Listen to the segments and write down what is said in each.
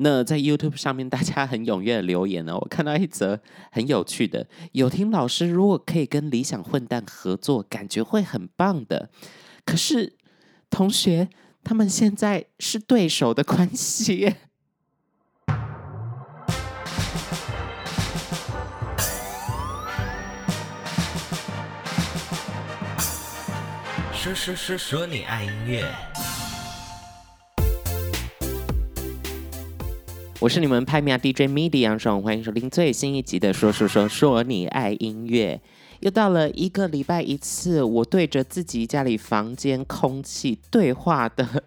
那在 YouTube 上面，大家很踊跃的留言呢，我看到一则很有趣的，有听老师如果可以跟理想混蛋合作，感觉会很棒的。可是同学，他们现在是对手的关系。说说说说你爱音乐。我是你们拍米 DJ MIDI 杨爽，欢迎收听最新一集的《说说说说你爱音乐》。又到了一个礼拜一次，我对着自己家里房间空气对话的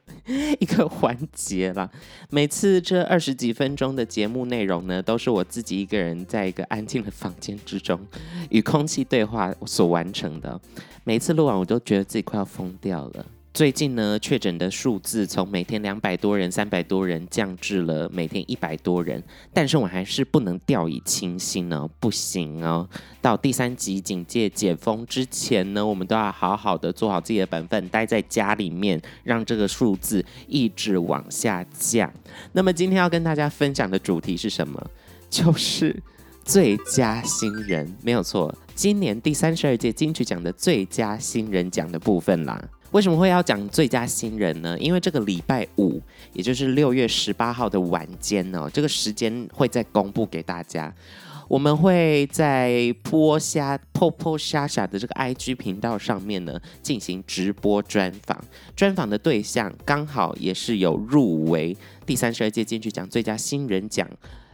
一个环节了。每次这二十几分钟的节目内容呢，都是我自己一个人在一个安静的房间之中与空气对话所完成的。每次录完，我都觉得自己快要疯掉了。最近呢，确诊的数字从每天两百多人、三百多人降至了每天一百多人，但是我还是不能掉以轻心哦，不行哦。到第三级警戒解封之前呢，我们都要好好的做好自己的本分，待在家里面，让这个数字一直往下降。那么今天要跟大家分享的主题是什么？就是最佳新人，没有错，今年第三十二届金曲奖的最佳新人奖的部分啦。为什么会要讲最佳新人呢？因为这个礼拜五，也就是六月十八号的晚间呢，这个时间会再公布给大家。我们会在播虾 Popo 虾虾的这个 IG 频道上面呢进行直播专访，专访的对象刚好也是有入围第三十二届金曲奖最佳新人奖。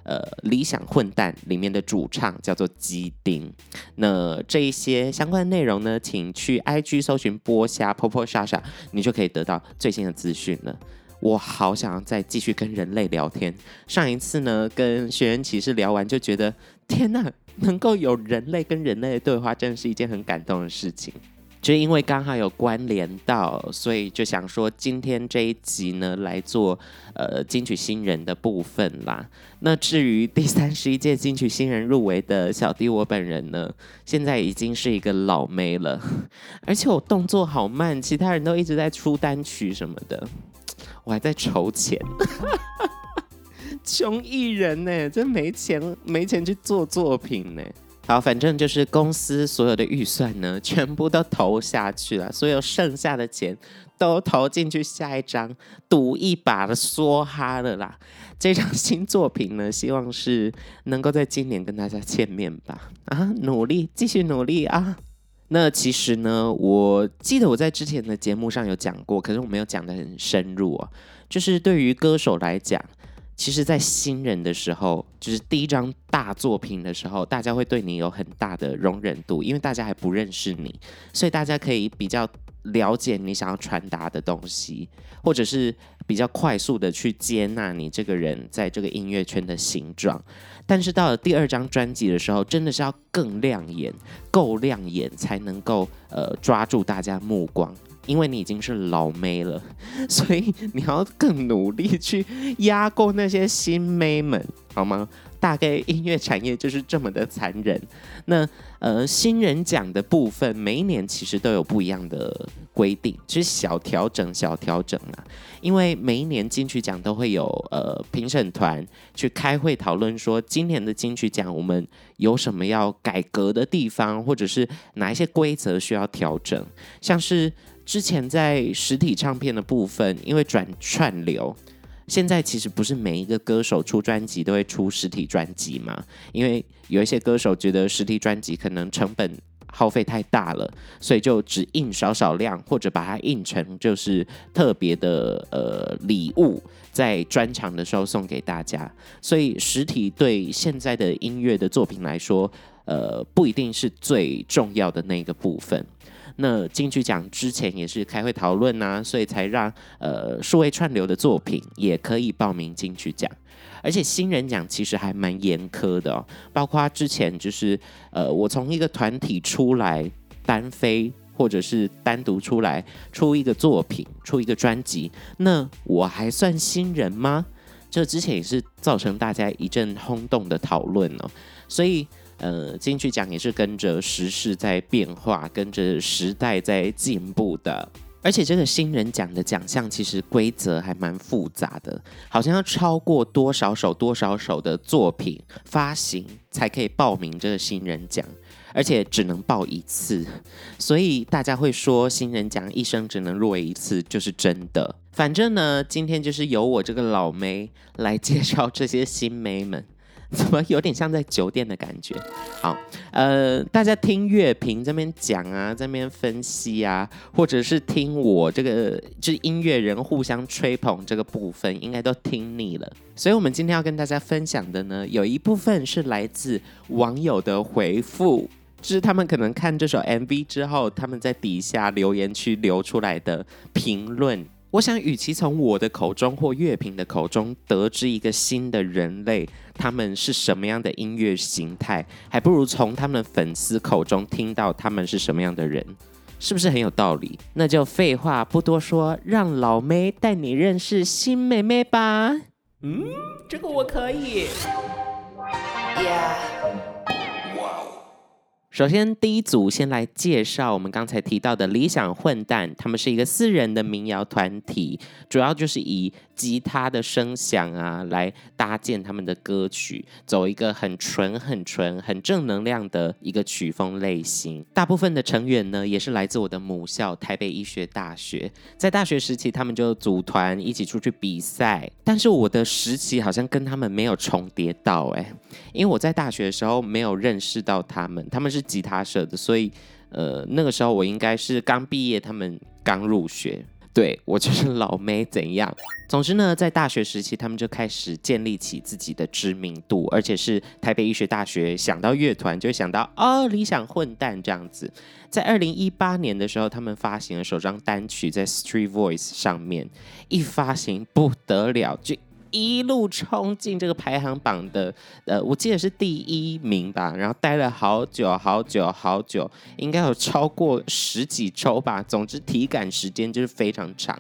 呃，理想混蛋里面的主唱叫做基丁。那这一些相关内容呢，请去 IG 搜寻波虾 Popo 虾虾，你就可以得到最新的资讯了。我好想要再继续跟人类聊天。上一次呢，跟学员骑士聊完，就觉得天呐，能够有人类跟人类的对话，真的是一件很感动的事情。就因为刚好有关联到，所以就想说今天这一集呢，来做呃金曲新人的部分啦。那至于第三十一届金曲新人入围的小弟我本人呢，现在已经是一个老妹了，而且我动作好慢，其他人都一直在出单曲什么的，我还在筹钱，穷艺人呢，真没钱没钱去做作品呢。好，反正就是公司所有的预算呢，全部都投下去了，所有剩下的钱都投进去下一张赌一把的梭哈了啦。这张新作品呢，希望是能够在今年跟大家见面吧。啊，努力，继续努力啊。那其实呢，我记得我在之前的节目上有讲过，可是我没有讲得很深入啊。就是对于歌手来讲。其实，在新人的时候，就是第一张大作品的时候，大家会对你有很大的容忍度，因为大家还不认识你，所以大家可以比较了解你想要传达的东西，或者是比较快速的去接纳你这个人在这个音乐圈的形状。但是到了第二张专辑的时候，真的是要更亮眼，够亮眼才能够呃抓住大家目光。因为你已经是老妹了，所以你要更努力去压过那些新妹们，好吗？大概音乐产业就是这么的残忍。那呃，新人奖的部分，每一年其实都有不一样的规定，其实小调整、小调整啊。因为每一年金曲奖都会有呃评审团去开会讨论，说今年的金曲奖我们有什么要改革的地方，或者是哪一些规则需要调整，像是。之前在实体唱片的部分，因为转串流，现在其实不是每一个歌手出专辑都会出实体专辑嘛？因为有一些歌手觉得实体专辑可能成本耗费太大了，所以就只印少少量，或者把它印成就是特别的呃礼物，在专场的时候送给大家。所以实体对现在的音乐的作品来说，呃，不一定是最重要的那个部分。那金曲奖之前也是开会讨论呐，所以才让呃数位串流的作品也可以报名金曲奖，而且新人奖其实还蛮严苛的哦，包括之前就是呃我从一个团体出来单飞，或者是单独出来出一个作品，出一个专辑，那我还算新人吗？这之前也是造成大家一阵轰动的讨论哦，所以。呃，金曲奖也是跟着时事在变化，跟着时代在进步的。而且这个新人奖的奖项其实规则还蛮复杂的，好像要超过多少首多少首的作品发行才可以报名这个新人奖，而且只能报一次，所以大家会说新人奖一生只能入围一次就是真的。反正呢，今天就是由我这个老妹来介绍这些新妹们。怎么有点像在酒店的感觉？好，呃，大家听乐评这边讲啊，这边分析啊，或者是听我这个就是音乐人互相吹捧这个部分，应该都听腻了。所以，我们今天要跟大家分享的呢，有一部分是来自网友的回复，就是他们可能看这首 MV 之后，他们在底下留言区留出来的评论。我想，与其从我的口中或乐评的口中得知一个新的人类，他们是什么样的音乐形态，还不如从他们的粉丝口中听到他们是什么样的人，是不是很有道理？那就废话不多说，让老妹带你认识新妹妹吧。嗯，这个我可以。Yeah. 首先，第一组先来介绍我们刚才提到的理想混蛋，他们是一个私人的民谣团体，主要就是以吉他的声响啊来搭建他们的歌曲，走一个很纯、很纯、很正能量的一个曲风类型。大部分的成员呢，也是来自我的母校台北医学大学，在大学时期他们就组团一起出去比赛，但是我的时期好像跟他们没有重叠到哎、欸，因为我在大学的时候没有认识到他们，他们是。吉他社的，所以呃，那个时候我应该是刚毕业，他们刚入学，对，我就是老妹怎样？总之呢，在大学时期，他们就开始建立起自己的知名度，而且是台北医学大学想到乐团就想到哦，理想混蛋这样子。在二零一八年的时候，他们发行了首张单曲，在 Street Voice 上面一发行不得了，就。一路冲进这个排行榜的，呃，我记得是第一名吧，然后待了好久好久好久，应该有超过十几周吧。总之，体感时间就是非常长。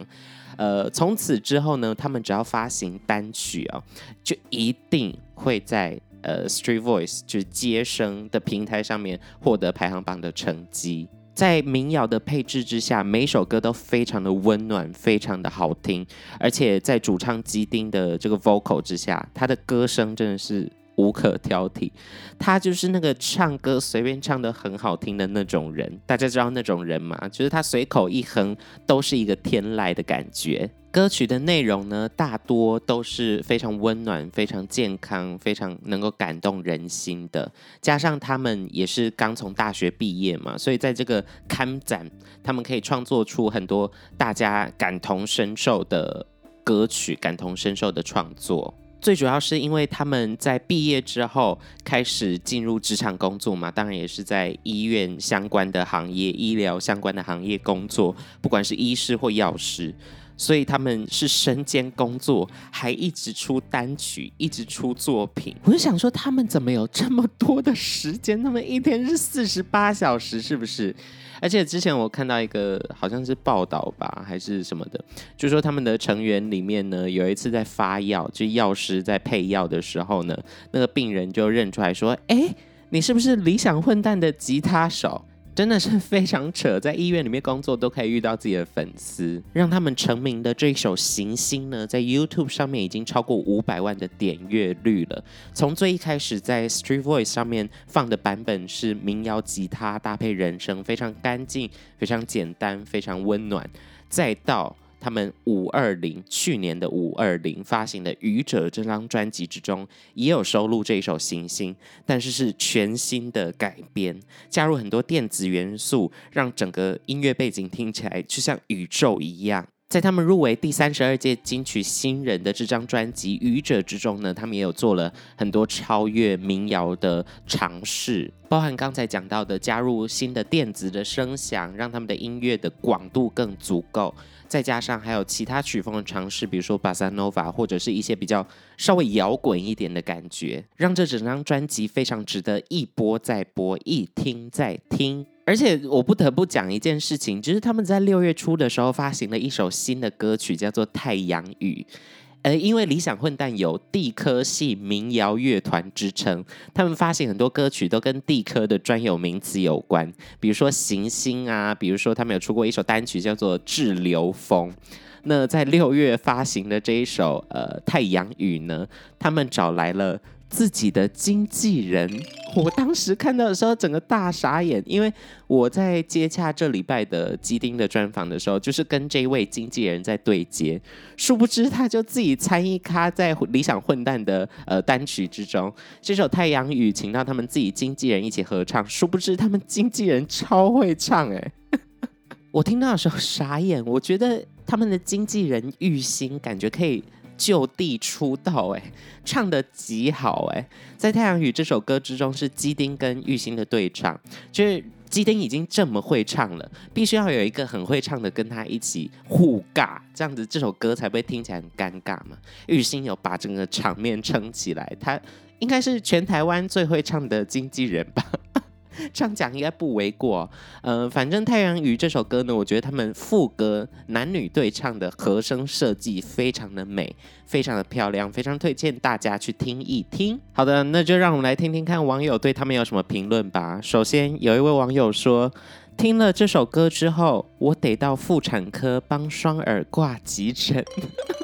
呃，从此之后呢，他们只要发行单曲啊，就一定会在呃 Street Voice 就是接生的平台上面获得排行榜的成绩。在民谣的配置之下，每首歌都非常的温暖，非常的好听，而且在主唱基丁的这个 vocal 之下，他的歌声真的是无可挑剔。他就是那个唱歌随便唱得很好听的那种人，大家知道那种人吗？就是他随口一哼都是一个天籁的感觉。歌曲的内容呢，大多都是非常温暖、非常健康、非常能够感动人心的。加上他们也是刚从大学毕业嘛，所以在这个坎展，他们可以创作出很多大家感同身受的歌曲、感同身受的创作。最主要是因为他们在毕业之后开始进入职场工作嘛，当然也是在医院相关的行业、医疗相关的行业工作，不管是医师或药师。所以他们是身兼工作，还一直出单曲，一直出作品。我就想说，他们怎么有这么多的时间？他们一天是四十八小时，是不是？而且之前我看到一个好像是报道吧，还是什么的，就说他们的成员里面呢，有一次在发药，就药师在配药的时候呢，那个病人就认出来说：“哎，你是不是理想混蛋的吉他手？”真的是非常扯，在医院里面工作都可以遇到自己的粉丝，让他们成名的这一首《行星》呢，在 YouTube 上面已经超过五百万的点阅率了。从最一开始在 Street Voice 上面放的版本是民谣吉他搭配人声，非常干净、非常简单、非常温暖，再到。他们五二零去年的五二零发行的《愚者》这张专辑之中，也有收录这一首《行星》，但是是全新的改编，加入很多电子元素，让整个音乐背景听起来就像宇宙一样。在他们入围第三十二届金曲新人的这张专辑《愚者》之中呢，他们也有做了很多超越民谣的尝试，包含刚才讲到的加入新的电子的声响，让他们的音乐的广度更足够。再加上还有其他曲风的尝试，比如说巴萨诺瓦，或者是一些比较稍微摇滚一点的感觉，让这整张专辑非常值得一播再播，一听再听。而且我不得不讲一件事情，就是他们在六月初的时候发行了一首新的歌曲，叫做《太阳雨》。呃，因为理想混蛋有地科系民谣乐团之称，他们发行很多歌曲都跟地科的专有名词有关，比如说行星啊，比如说他们有出过一首单曲叫做《滞留风》。那在六月发行的这一首呃太阳雨呢，他们找来了。自己的经纪人，我当时看到的时候，整个大傻眼，因为我在接洽这礼拜的基丁的专访的时候，就是跟这位经纪人在对接，殊不知他就自己参一咖在理想混蛋的呃单曲之中，这首《太阳雨》请到他们自己经纪人一起合唱，殊不知他们经纪人超会唱哎，我听到的时候傻眼，我觉得他们的经纪人玉心感觉可以。就地出道，哎，唱得极好，哎，在《太阳雨》这首歌之中是基丁跟玉兴的对唱，就是基丁已经这么会唱了，必须要有一个很会唱的跟他一起互尬，这样子这首歌才不会听起来很尴尬嘛。玉兴有把整个场面撑起来，他应该是全台湾最会唱的经纪人吧。这样讲应该不为过，呃，反正《太阳雨》这首歌呢，我觉得他们副歌男女对唱的和声设计非常的美，非常的漂亮，非常推荐大家去听一听。好的，那就让我们来听听看网友对他们有什么评论吧。首先有一位网友说，听了这首歌之后，我得到妇产科帮双耳挂急诊，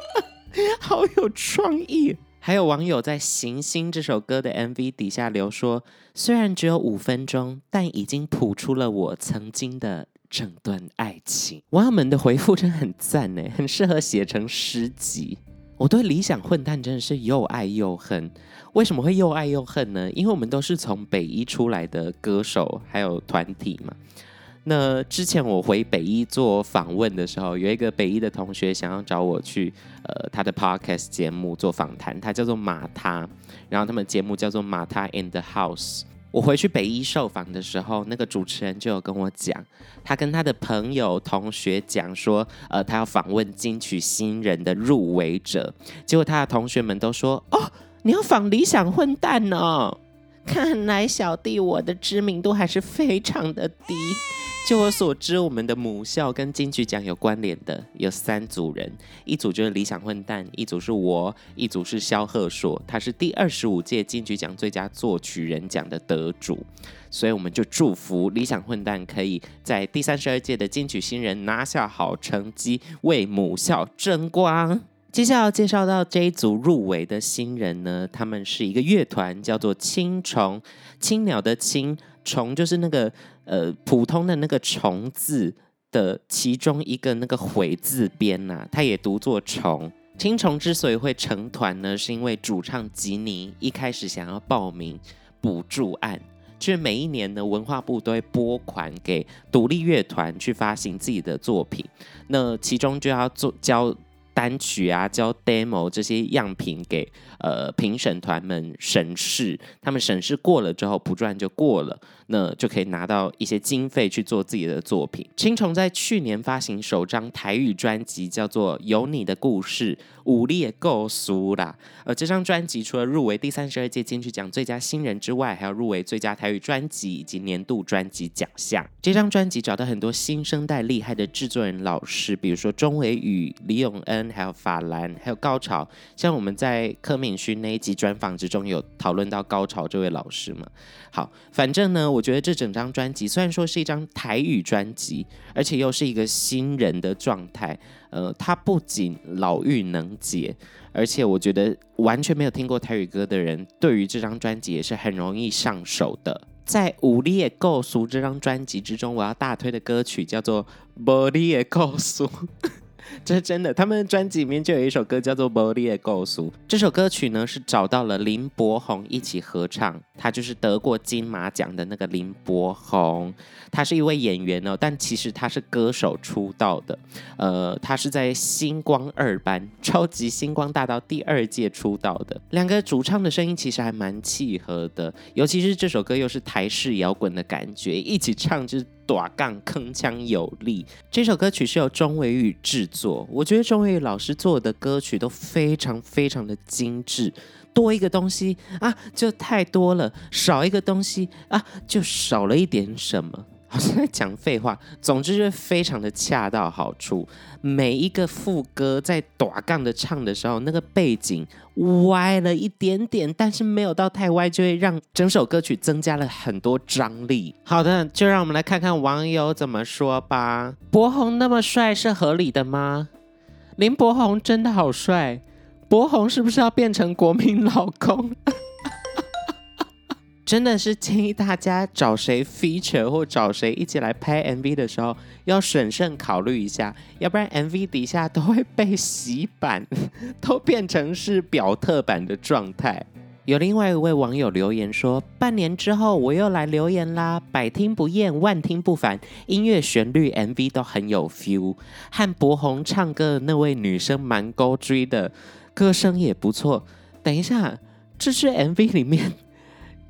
好有创意。还有网友在《行星》这首歌的 MV 底下留说：“虽然只有五分钟，但已经谱出了我曾经的整段爱情。”网友们的回复真的很赞呢，很适合写成诗集。我对理想混蛋真的是又爱又恨。为什么会又爱又恨呢？因为我们都是从北一出来的歌手，还有团体嘛。那之前我回北一做访问的时候，有一个北一的同学想要找我去呃他的 podcast 节目做访谈，他叫做马他，然后他们节目叫做马他 in the house。我回去北一受访的时候，那个主持人就有跟我讲，他跟他的朋友同学讲说，呃，他要访问金曲新人的入围者，结果他的同学们都说，哦，你要访理想混蛋哦，看来小弟我的知名度还是非常的低。就我所知，我们的母校跟金曲奖有关联的有三组人，一组就是理想混蛋，一组是我，一组是萧贺硕，他是第二十五届金曲奖最佳作曲人奖的得主，所以我们就祝福理想混蛋可以在第三十二届的金曲新人拿下好成绩，为母校争光。接下来要介绍到这一组入围的新人呢，他们是一个乐团，叫做青虫，青鸟的青，虫就是那个。呃，普通的那个“虫”字的其中一个那个“悔”字边呐、它也读作“虫”。青虫之所以会成团呢，是因为主唱吉尼一开始想要报名补助案，就是每一年呢，文化部都会拨款给独立乐团去发行自己的作品，那其中就要做交。单曲啊，交 demo 这些样品给呃评审团们审视，他们审视过了之后，不转就过了，那就可以拿到一些经费去做自己的作品。青虫在去年发行首张台语专辑，叫做《有你的故事》，武力也够俗啦。呃，这张专辑除了入围第三十二届金曲奖最佳新人之外，还要入围最佳台语专辑以及年度专辑奖项。这张专辑找到很多新生代厉害的制作人老师，比如说钟伟宇、李永恩。还有法兰，还有高潮，像我们在柯敏勋那一集专访之中有讨论到高潮这位老师嘛。好，反正呢，我觉得这整张专辑虽然说是一张台语专辑，而且又是一个新人的状态。呃，他不仅老嫗能解，而且我觉得完全没有听过台语歌的人，对于这张专辑也是很容易上手的。在《武力的故事》这张专辑之中，我要大推的歌曲叫做《无你的故事》。这是真的，他们的专辑里面就有一首歌叫做《无你的故事》。这首歌曲呢是找到了林柏宏一起合唱，他就是得过金马奖的那个林柏宏。他是一位演员哦，但其实他是歌手出道的。呃，他是在星光二班、超级星光大道第二届出道的。两个主唱的声音其实还蛮契合的，尤其是这首歌又是台式摇滚的感觉，一起唱就。短杠铿锵有力，这首歌曲是由钟伟宇制作。我觉得钟伟宇老师做的歌曲都非常非常的精致，多一个东西啊就太多了，少一个东西啊就少了一点什么。好像在讲废话。总之就是非常的恰到好处，每一个副歌在短杠的唱的时候，那个背景歪了一点点，但是没有到太歪，就会让整首歌曲增加了很多张力。好的，就让我们来看看网友怎么说吧。柏宏那么帅是合理的吗？林柏宏真的好帅，柏宏是不是要变成国民老公？真的是建议大家找谁 feature 或找谁一起来拍 MV 的时候，要审慎考虑一下，要不然 MV 底下都会被洗版，都变成是表特版的状态。有另外一位网友留言说，半年之后我又来留言啦，百听不厌，万听不烦，音乐、旋律、MV 都很有 feel，和柏宏唱歌的那位女生蛮勾追的，歌声也不错。等一下，这是 MV 里面。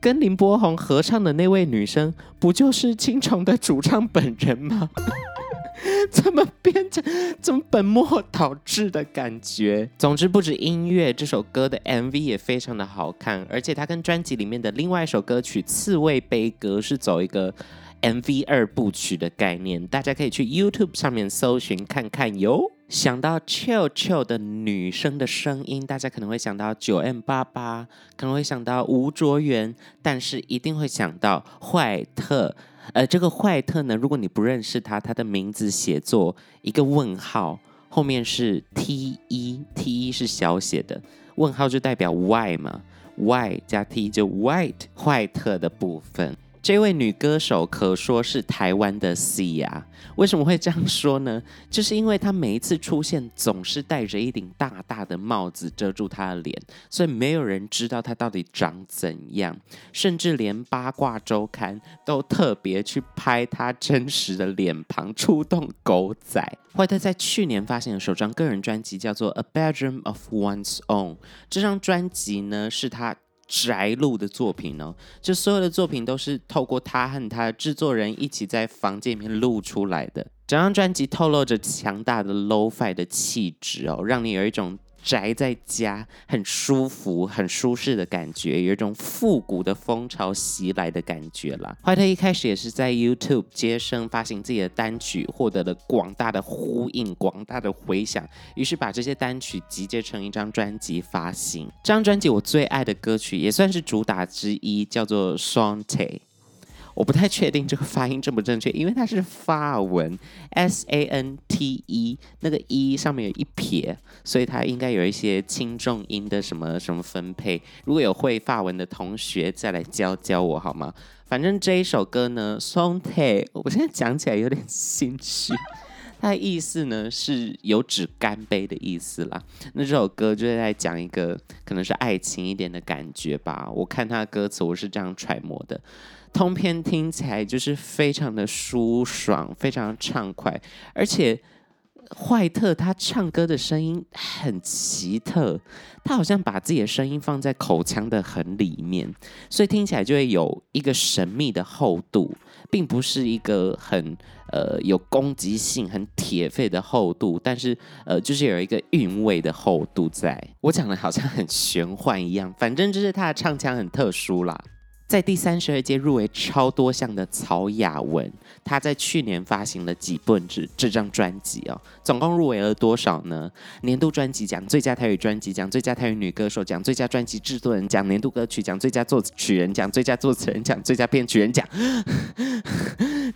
跟林柏宏合唱的那位女生，不就是青虫的主唱本人吗？怎么变成这么本末倒置的感觉？总之，不止音乐，这首歌的 MV 也非常的好看，而且它跟专辑里面的另外一首歌曲《刺猬悲歌》是走一个 MV 二部曲的概念，大家可以去 YouTube 上面搜寻看看哟。想到 chill chill 的女生的声音，大家可能会想到九 M 八八可能会想到吴卓源，但是一定会想到坏特。呃，这个坏特呢，如果你不认识他，他的名字写作一个问号，后面是 T 一，T 一是小写的，问号就代表 Y 嘛，Y 加 T 就 white，坏特的部分。这位女歌手可说是台湾的 C 呀为什么会这样说呢？就是因为她每一次出现总是戴着一顶大大的帽子遮住她的脸，所以没有人知道她到底长怎样，甚至连八卦周刊都特别去拍她真实的脸庞，出动狗仔。坏特在去年发行的首张个人专辑叫做《A Bedroom of One's Own》，这张专辑呢是她。宅录的作品哦，就所有的作品都是透过他和他制作人一起在房间里面录出来的。整张专辑透露着强大的 Lo-Fi 的气质哦，让你有一种。宅在家很舒服、很舒适的感觉，有一种复古的风潮袭来的感觉了。怀特一开始也是在 YouTube 接生发行自己的单曲，获得了广大的呼应、广大的回响，于是把这些单曲集结成一张专辑发行。这张专辑我最爱的歌曲，也算是主打之一，叫做《Sante》。我不太确定这个发音正不正确，因为它是法文，S A N T E，那个 E 上面有一撇，所以它应该有一些轻重音的什么什么分配。如果有会法文的同学，再来教教我好吗？反正这一首歌呢，Santé，我现在讲起来有点心虚。它的意思呢是有指干杯的意思啦。那这首歌就是在讲一个可能是爱情一点的感觉吧。我看它的歌词，我是这样揣摩的。通篇听起来就是非常的舒爽，非常畅快，而且坏特他唱歌的声音很奇特，他好像把自己的声音放在口腔的很里面，所以听起来就会有一个神秘的厚度，并不是一个很呃有攻击性、很铁肺的厚度，但是呃就是有一个韵味的厚度在。我讲的好像很玄幻一样，反正就是他的唱腔很特殊啦。在第三十二届入围超多项的曹雅雯，她在去年发行了《几本子》这张专辑哦，总共入围了多少呢？年度专辑奖、最佳台语专辑奖、最佳台语女歌手奖、最佳专辑制作人奖、年度歌曲奖、最佳作曲人奖、最佳作词人奖、最佳编曲人奖。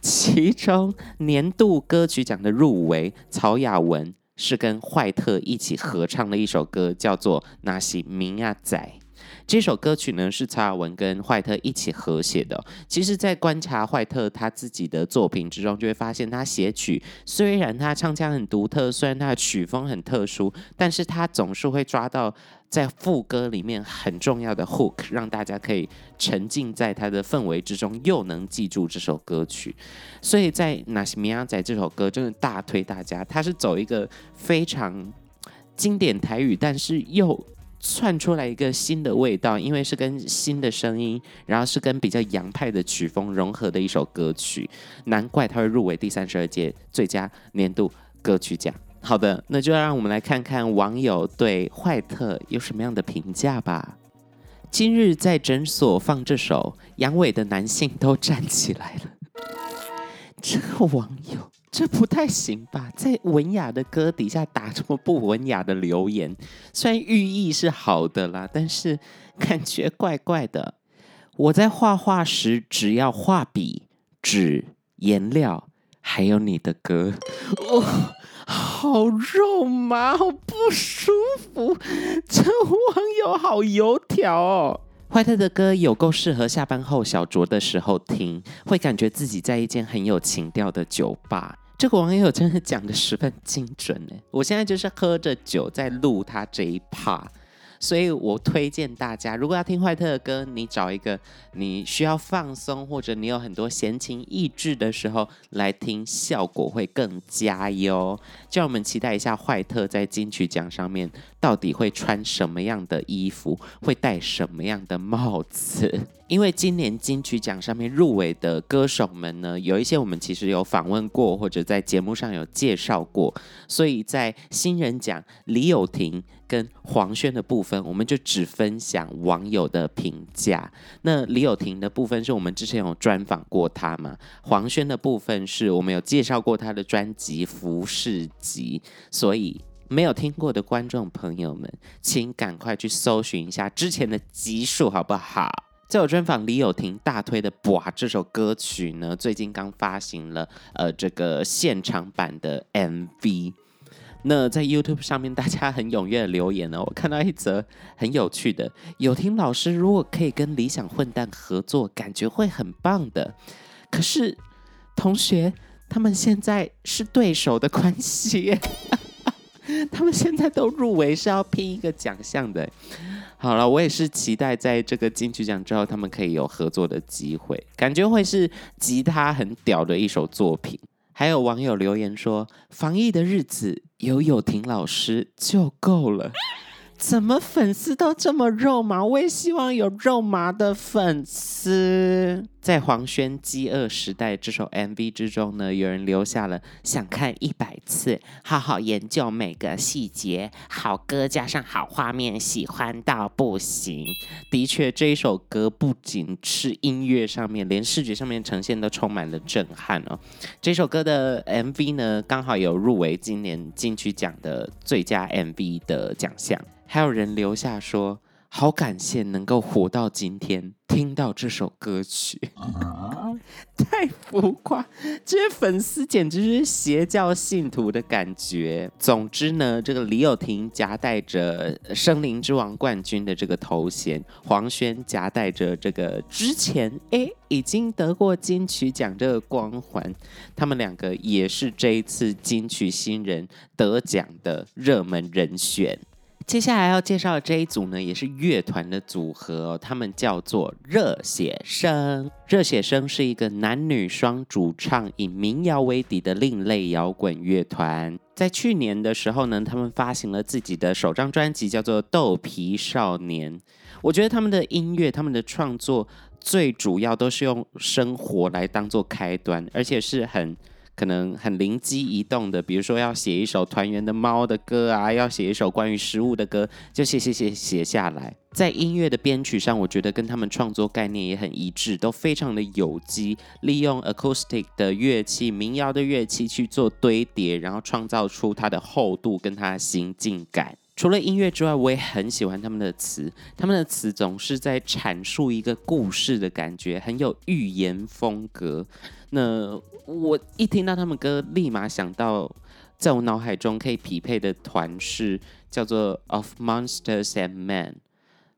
其中年度歌曲奖的入围，曹雅雯是跟坏特一起合唱的一首歌，叫做《那是明仔》。这首歌曲呢，是曹雅文跟坏特一起合写的。其实，在观察坏特他自己的作品之中，就会发现他写曲虽然他唱腔很独特，虽然他的曲风很特殊，但是他总是会抓到在副歌里面很重要的 hook，让大家可以沉浸在他的氛围之中，又能记住这首歌曲。所以在《那是明仔》这首歌，真的大推大家。他是走一个非常经典台语，但是又窜出来一个新的味道，因为是跟新的声音，然后是跟比较洋派的曲风融合的一首歌曲，难怪它会入围第三十二届最佳年度歌曲奖。好的，那就让我们来看看网友对坏特有什么样的评价吧。今日在诊所放这首，阳痿的男性都站起来了。这个网友这不太行吧？在文雅的歌底下打这么不文雅的留言，虽然寓意是好的啦，但是感觉怪怪的。我在画画时，只要画笔、纸、颜料，还有你的歌，哦，好肉麻，好不舒服。这网友好油条哦。怀特的歌有够适合下班后小酌的时候听，会感觉自己在一间很有情调的酒吧。这个网友真的讲得十分精准呢。我现在就是喝着酒在录他这一 part。所以我推荐大家，如果要听怀特的歌，你找一个你需要放松，或者你有很多闲情逸致的时候来听，效果会更佳哟。就让我们期待一下怀特在金曲奖上面到底会穿什么样的衣服，会戴什么样的帽子。因为今年金曲奖上面入围的歌手们呢，有一些我们其实有访问过，或者在节目上有介绍过，所以在新人奖李友廷跟黄轩的部分，我们就只分享网友的评价。那李友廷的部分是我们之前有专访过他嘛，黄轩的部分是我们有介绍过他的专辑《服饰集》，所以没有听过的观众朋友们，请赶快去搜寻一下之前的集数，好不好？在我专访李友廷大推的《哇》这首歌曲呢，最近刚发行了呃这个现场版的 MV。那在 YouTube 上面，大家很踊跃的留言呢，我看到一则很有趣的：友廷老师如果可以跟理想混蛋合作，感觉会很棒的。可是同学，他们现在是对手的关系，他们现在都入围是要拼一个奖项的。好了，我也是期待在这个金曲奖之后，他们可以有合作的机会，感觉会是吉他很屌的一首作品。还有网友留言说，防疫的日子有友婷老师就够了。怎么粉丝都这么肉麻？我也希望有肉麻的粉丝。在黄轩《饥饿时代》这首 MV 之中呢，有人留下了想看一百次，好好研究每个细节，好歌加上好画面，喜欢到不行。的确，这一首歌不仅是音乐上面，连视觉上面呈现都充满了震撼哦。这首歌的 MV 呢，刚好有入围今年金曲奖的最佳 MV 的奖项。还有人留下说：“好感谢能够活到今天，听到这首歌曲，啊 太浮夸！这些粉丝简直是邪教信徒的感觉。总之呢，这个李友廷夹带着《声林之王》冠军的这个头衔，黄轩夹带着这个之前哎已经得过金曲奖这个光环，他们两个也是这一次金曲新人得奖的热门人选。”接下来要介绍的这一组呢，也是乐团的组合，他们叫做热血生。热血生是一个男女双主唱，以民谣为底的另类摇滚乐团。在去年的时候呢，他们发行了自己的首张专辑，叫做《豆皮少年》。我觉得他们的音乐，他们的创作，最主要都是用生活来当做开端，而且是很。可能很灵机一动的，比如说要写一首团圆的猫的歌啊，要写一首关于食物的歌，就写写写写下来。在音乐的编曲上，我觉得跟他们创作概念也很一致，都非常的有机，利用 acoustic 的乐器、民谣的乐器去做堆叠，然后创造出它的厚度跟它的行进感。除了音乐之外，我也很喜欢他们的词，他们的词总是在阐述一个故事的感觉，很有寓言风格。那我一听到他们歌，立马想到，在我脑海中可以匹配的团是叫做 Of Monsters and Men，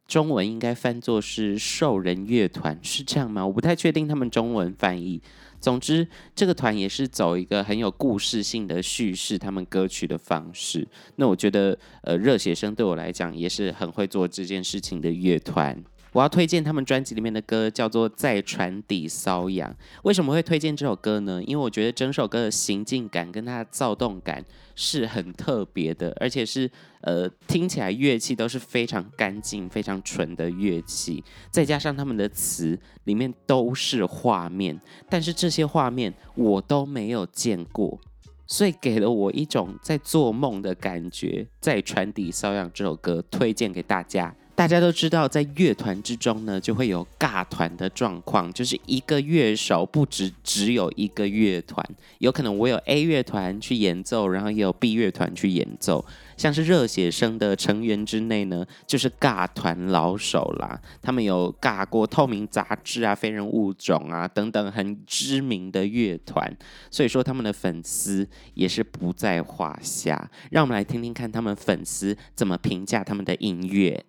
中文应该翻作是兽人乐团，是这样吗？我不太确定他们中文翻译。总之，这个团也是走一个很有故事性的叙事，他们歌曲的方式。那我觉得，呃，热血生对我来讲也是很会做这件事情的乐团。我要推荐他们专辑里面的歌，叫做《在船底搔痒》。为什么会推荐这首歌呢？因为我觉得整首歌的行进感跟它的躁动感是很特别的，而且是呃听起来乐器都是非常干净、非常纯的乐器，再加上他们的词里面都是画面，但是这些画面我都没有见过，所以给了我一种在做梦的感觉。《在船底搔痒》这首歌推荐给大家。大家都知道，在乐团之中呢，就会有尬团的状况，就是一个乐手不只只有一个乐团，有可能我有 A 乐团去演奏，然后也有 B 乐团去演奏。像是热血生的成员之内呢，就是尬团老手啦，他们有尬过透明杂志啊、非人物种啊等等很知名的乐团，所以说他们的粉丝也是不在话下。让我们来听听看他们粉丝怎么评价他们的音乐。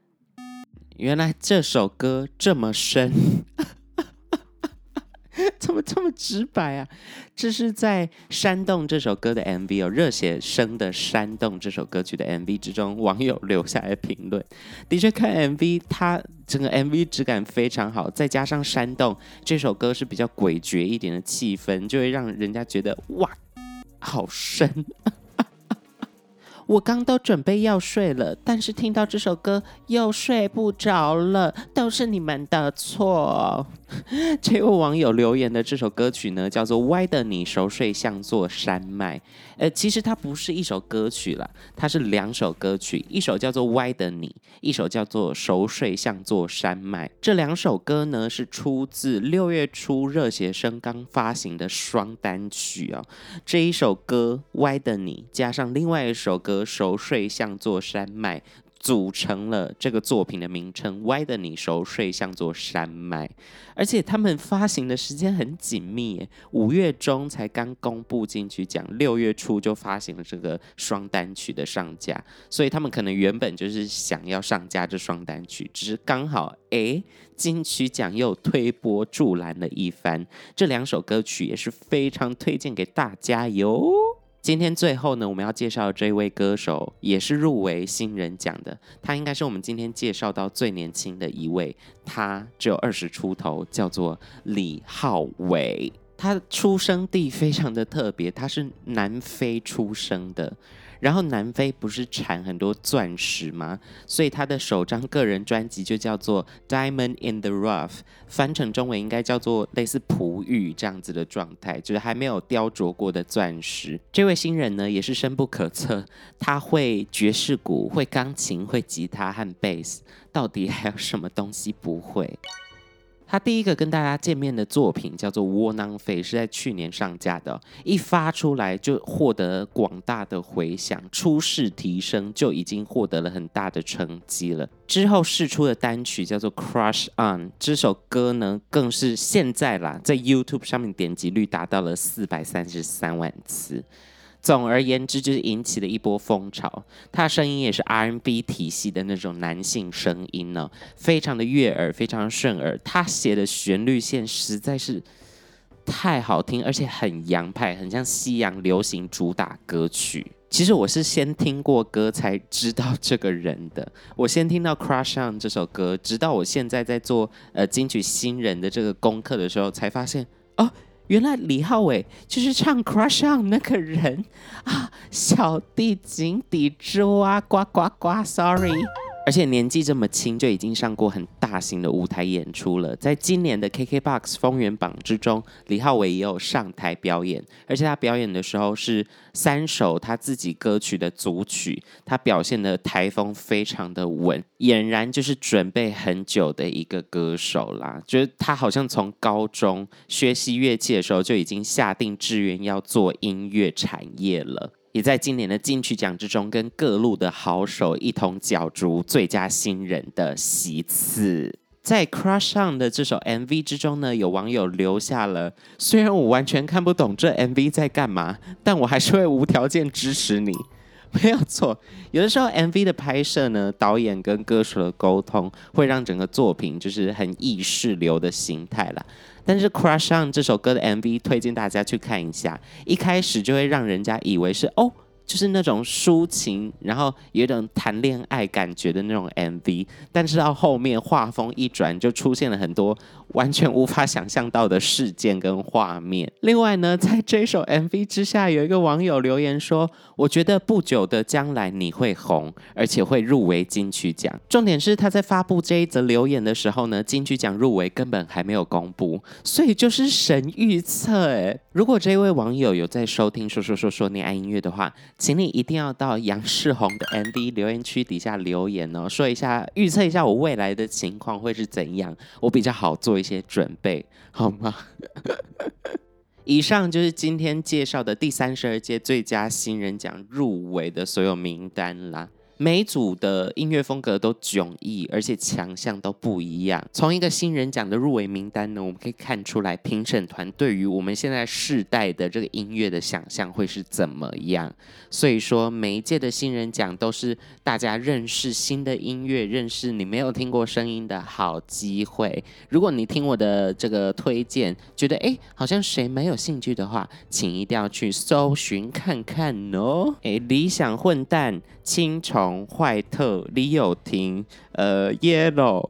原来这首歌这么深，怎么这么直白啊？这是在《山洞》这首歌的 MV 哦，热血生的《山洞》这首歌曲的 MV 之中，网友留下来评论。的确，看 MV，它整个 MV 质感非常好，再加上《山洞》这首歌是比较诡谲一点的气氛，就会让人家觉得哇，好深。我刚都准备要睡了，但是听到这首歌又睡不着了，都是你们的错。这位网友留言的这首歌曲呢，叫做《歪的你熟睡像座山脉》。呃，其实它不是一首歌曲啦，它是两首歌曲，一首叫做《歪的你》，一首叫做《熟睡像座山脉》。这两首歌呢，是出自六月初热血生刚发行的双单曲哦。这一首歌《歪的你》加上另外一首歌。熟睡像座山脉，组成了这个作品的名称。歪的你熟睡像座山脉，而且他们发行的时间很紧密，五月中才刚公布金曲奖，六月初就发行了这个双单曲的上架，所以他们可能原本就是想要上架这双单曲，只是刚好哎，金曲奖又推波助澜了一番。这两首歌曲也是非常推荐给大家哟。今天最后呢，我们要介绍的这位歌手也是入围新人奖的，他应该是我们今天介绍到最年轻的一位，他只有二十出头，叫做李浩伟。他出生地非常的特别，他是南非出生的。然后南非不是产很多钻石吗？所以他的首张个人专辑就叫做《Diamond in the Rough》，翻成中文应该叫做类似璞玉这样子的状态，就是还没有雕琢过的钻石。这位新人呢也是深不可测，他会爵士鼓，会钢琴，会吉他和贝斯，到底还有什么东西不会？他第一个跟大家见面的作品叫做《窝囊废》，是在去年上架的，一发出来就获得广大的回响，初试啼声就已经获得了很大的成绩了。之后试出的单曲叫做《Crush On》，这首歌呢更是现在啦，在 YouTube 上面点击率达到了四百三十三万次。总而言之，就是引起了一波风潮。他声音也是 R&B 体系的那种男性声音呢，非常的悦耳，非常顺耳。他写的旋律线实在是太好听，而且很洋派，很像西洋流行主打歌曲。其实我是先听过歌才知道这个人的。我先听到《Crush On》这首歌，直到我现在在做呃金曲新人的这个功课的时候，才发现哦。原来李浩伟就是唱《Crush On》那个人啊！小弟井底之蛙，呱呱呱，Sorry。而且年纪这么轻就已经上过很大型的舞台演出了，在今年的 KKBOX 风原榜之中，李浩伟也有上台表演，而且他表演的时候是三首他自己歌曲的组曲，他表现的台风非常的稳，俨然就是准备很久的一个歌手啦。觉得他好像从高中学习乐器的时候就已经下定志愿要做音乐产业了。也在今年的金曲奖之中，跟各路的好手一同角逐最佳新人的席次。在《Crush On》的这首 MV 之中呢，有网友留下了，虽然我完全看不懂这 MV 在干嘛，但我还是会无条件支持你。没有错，有的时候 MV 的拍摄呢，导演跟歌手的沟通，会让整个作品就是很意识流的形态啦。但是《Crush On》这首歌的 MV 推荐大家去看一下，一开始就会让人家以为是哦。就是那种抒情，然后有一种谈恋爱感觉的那种 MV，但是到后面画风一转，就出现了很多完全无法想象到的事件跟画面。另外呢，在这首 MV 之下，有一个网友留言说：“我觉得不久的将来你会红，而且会入围金曲奖。”重点是他在发布这一则留言的时候呢，金曲奖入围根本还没有公布，所以就是神预测。哎，如果这位网友有在收听说说说说恋爱音乐的话，请你一定要到杨世宏的 M D 留言区底下留言哦，说一下预测一下我未来的情况会是怎样，我比较好做一些准备，好吗？以上就是今天介绍的第三十二届最佳新人奖入围的所有名单啦。每组的音乐风格都迥异，而且强项都不一样。从一个新人奖的入围名单呢，我们可以看出来评审团对于我们现在世代的这个音乐的想象会是怎么样。所以说，每一届的新人奖都是大家认识新的音乐、认识你没有听过声音的好机会。如果你听我的这个推荐，觉得诶好像谁没有兴趣的话，请一定要去搜寻看看哦。诶，理想混蛋、青虫。坏特、李友廷、呃，Yellow、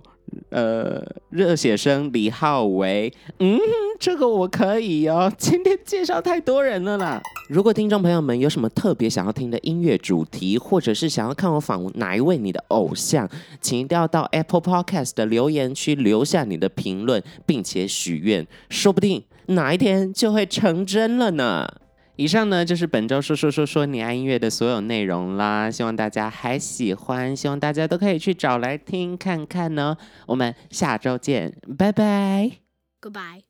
呃，热血生李浩维，嗯，这个我可以哦。今天介绍太多人了啦。如果听众朋友们有什么特别想要听的音乐主题，或者是想要看我访问哪一位你的偶像，请一定要到 Apple Podcast 的留言区留下你的评论，并且许愿，说不定哪一天就会成真了呢。以上呢就是本周说说说说你爱音乐的所有内容啦，希望大家还喜欢，希望大家都可以去找来听看看呢。我们下周见，拜拜，Goodbye。